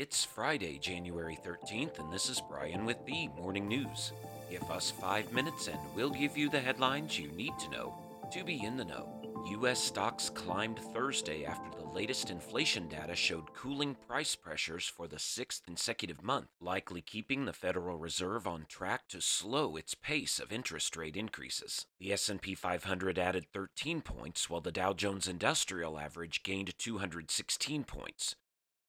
It's Friday, January 13th, and this is Brian with the Morning News. Give us five minutes and we'll give you the headlines you need to know to be in the know. U.S. stocks climbed Thursday after the latest inflation data showed cooling price pressures for the sixth consecutive month, likely keeping the Federal Reserve on track to slow its pace of interest rate increases. The S&P 500 added 13 points, while the Dow Jones Industrial Average gained 216 points.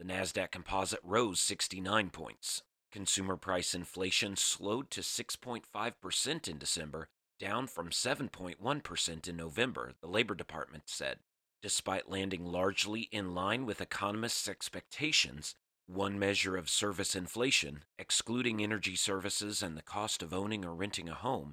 The Nasdaq Composite rose 69 points. Consumer price inflation slowed to 6.5% in December, down from 7.1% in November, the Labor Department said. Despite landing largely in line with economists' expectations, one measure of service inflation, excluding energy services and the cost of owning or renting a home,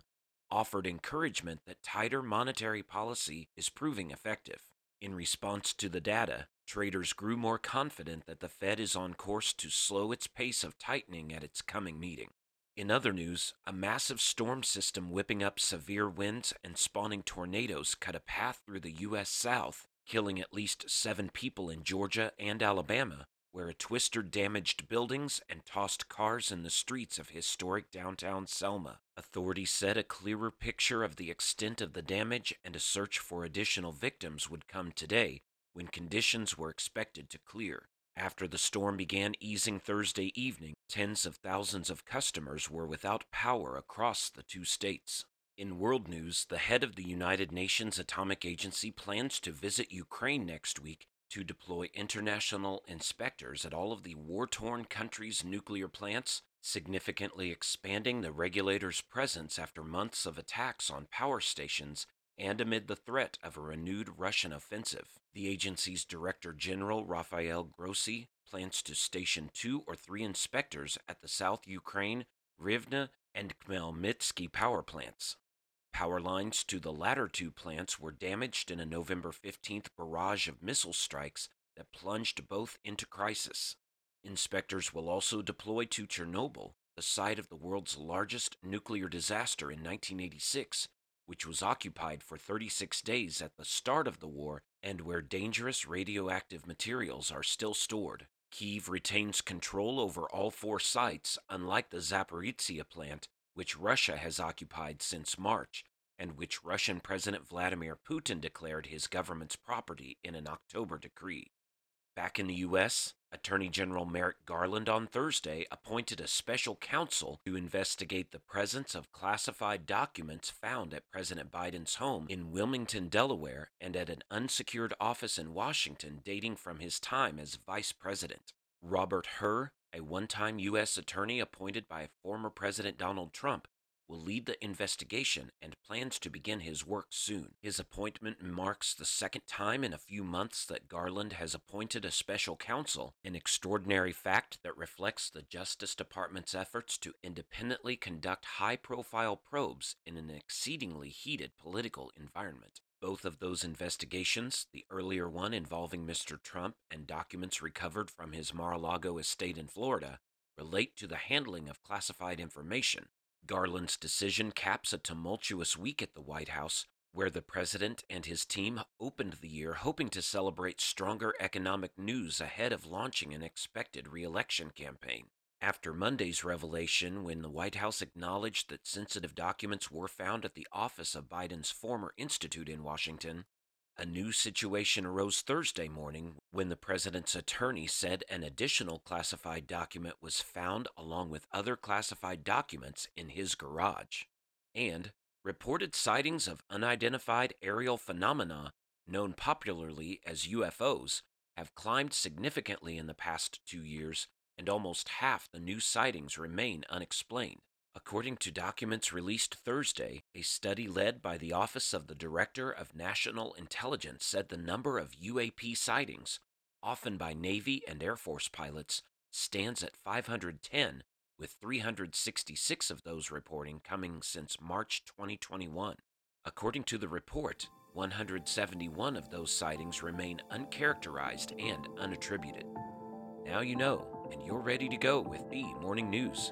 offered encouragement that tighter monetary policy is proving effective. In response to the data, traders grew more confident that the Fed is on course to slow its pace of tightening at its coming meeting. In other news, a massive storm system whipping up severe winds and spawning tornadoes cut a path through the U.S. South, killing at least seven people in Georgia and Alabama, where a twister damaged buildings and tossed cars in the streets of historic downtown Selma. Authorities said a clearer picture of the extent of the damage and a search for additional victims would come today, when conditions were expected to clear. After the storm began easing Thursday evening, tens of thousands of customers were without power across the two states. In world news, the head of the United Nations Atomic Agency plans to visit Ukraine next week to deploy international inspectors at all of the war torn country's nuclear plants, significantly expanding the regulator's presence after months of attacks on power stations and amid the threat of a renewed Russian offensive. The agency's Director General Rafael Grossi plans to station two or three inspectors at the South Ukraine, Rivne, and Khmelnytskyi power plants. Power lines to the latter two plants were damaged in a November 15th barrage of missile strikes that plunged both into crisis. Inspectors will also deploy to Chernobyl, the site of the world's largest nuclear disaster in 1986, which was occupied for 36 days at the start of the war and where dangerous radioactive materials are still stored. Kiev retains control over all four sites, unlike the Zaporizhia plant, which Russia has occupied since March, and which Russian President Vladimir Putin declared his government's property in an October decree. Back in the U.S., Attorney General Merrick Garland on Thursday appointed a special counsel to investigate the presence of classified documents found at President Biden's home in Wilmington, Delaware, and at an unsecured office in Washington dating from his time as vice president. Robert Hur, a one time U.S. attorney appointed by former President Donald Trump, will lead the investigation and plans to begin his work soon. His appointment marks the second time in a few months that Garland has appointed a special counsel, an extraordinary fact that reflects the Justice Department's efforts to independently conduct high profile probes in an exceedingly heated political environment. Both of those investigations, the earlier one involving Mr. Trump and documents recovered from his Mar a Lago estate in Florida, relate to the handling of classified information Garland's decision caps a tumultuous week at the White House, where the president and his team opened the year hoping to celebrate stronger economic news ahead of launching an expected reelection campaign. After Monday's revelation, when the White House acknowledged that sensitive documents were found at the office of Biden's former institute in Washington, a new situation arose Thursday morning when the president's attorney said an additional classified document was found along with other classified documents in his garage. And reported sightings of unidentified aerial phenomena, known popularly as UFOs, have climbed significantly in the past two years, and almost half the new sightings remain unexplained. According to documents released Thursday, a study led by the Office of the Director of National Intelligence said the number of UAP sightings, often by Navy and Air Force pilots, stands at 510, with 366 of those reporting coming since March 2021. According to the report, 171 of those sightings remain uncharacterized and unattributed. Now you know, and you're ready to go with the morning news.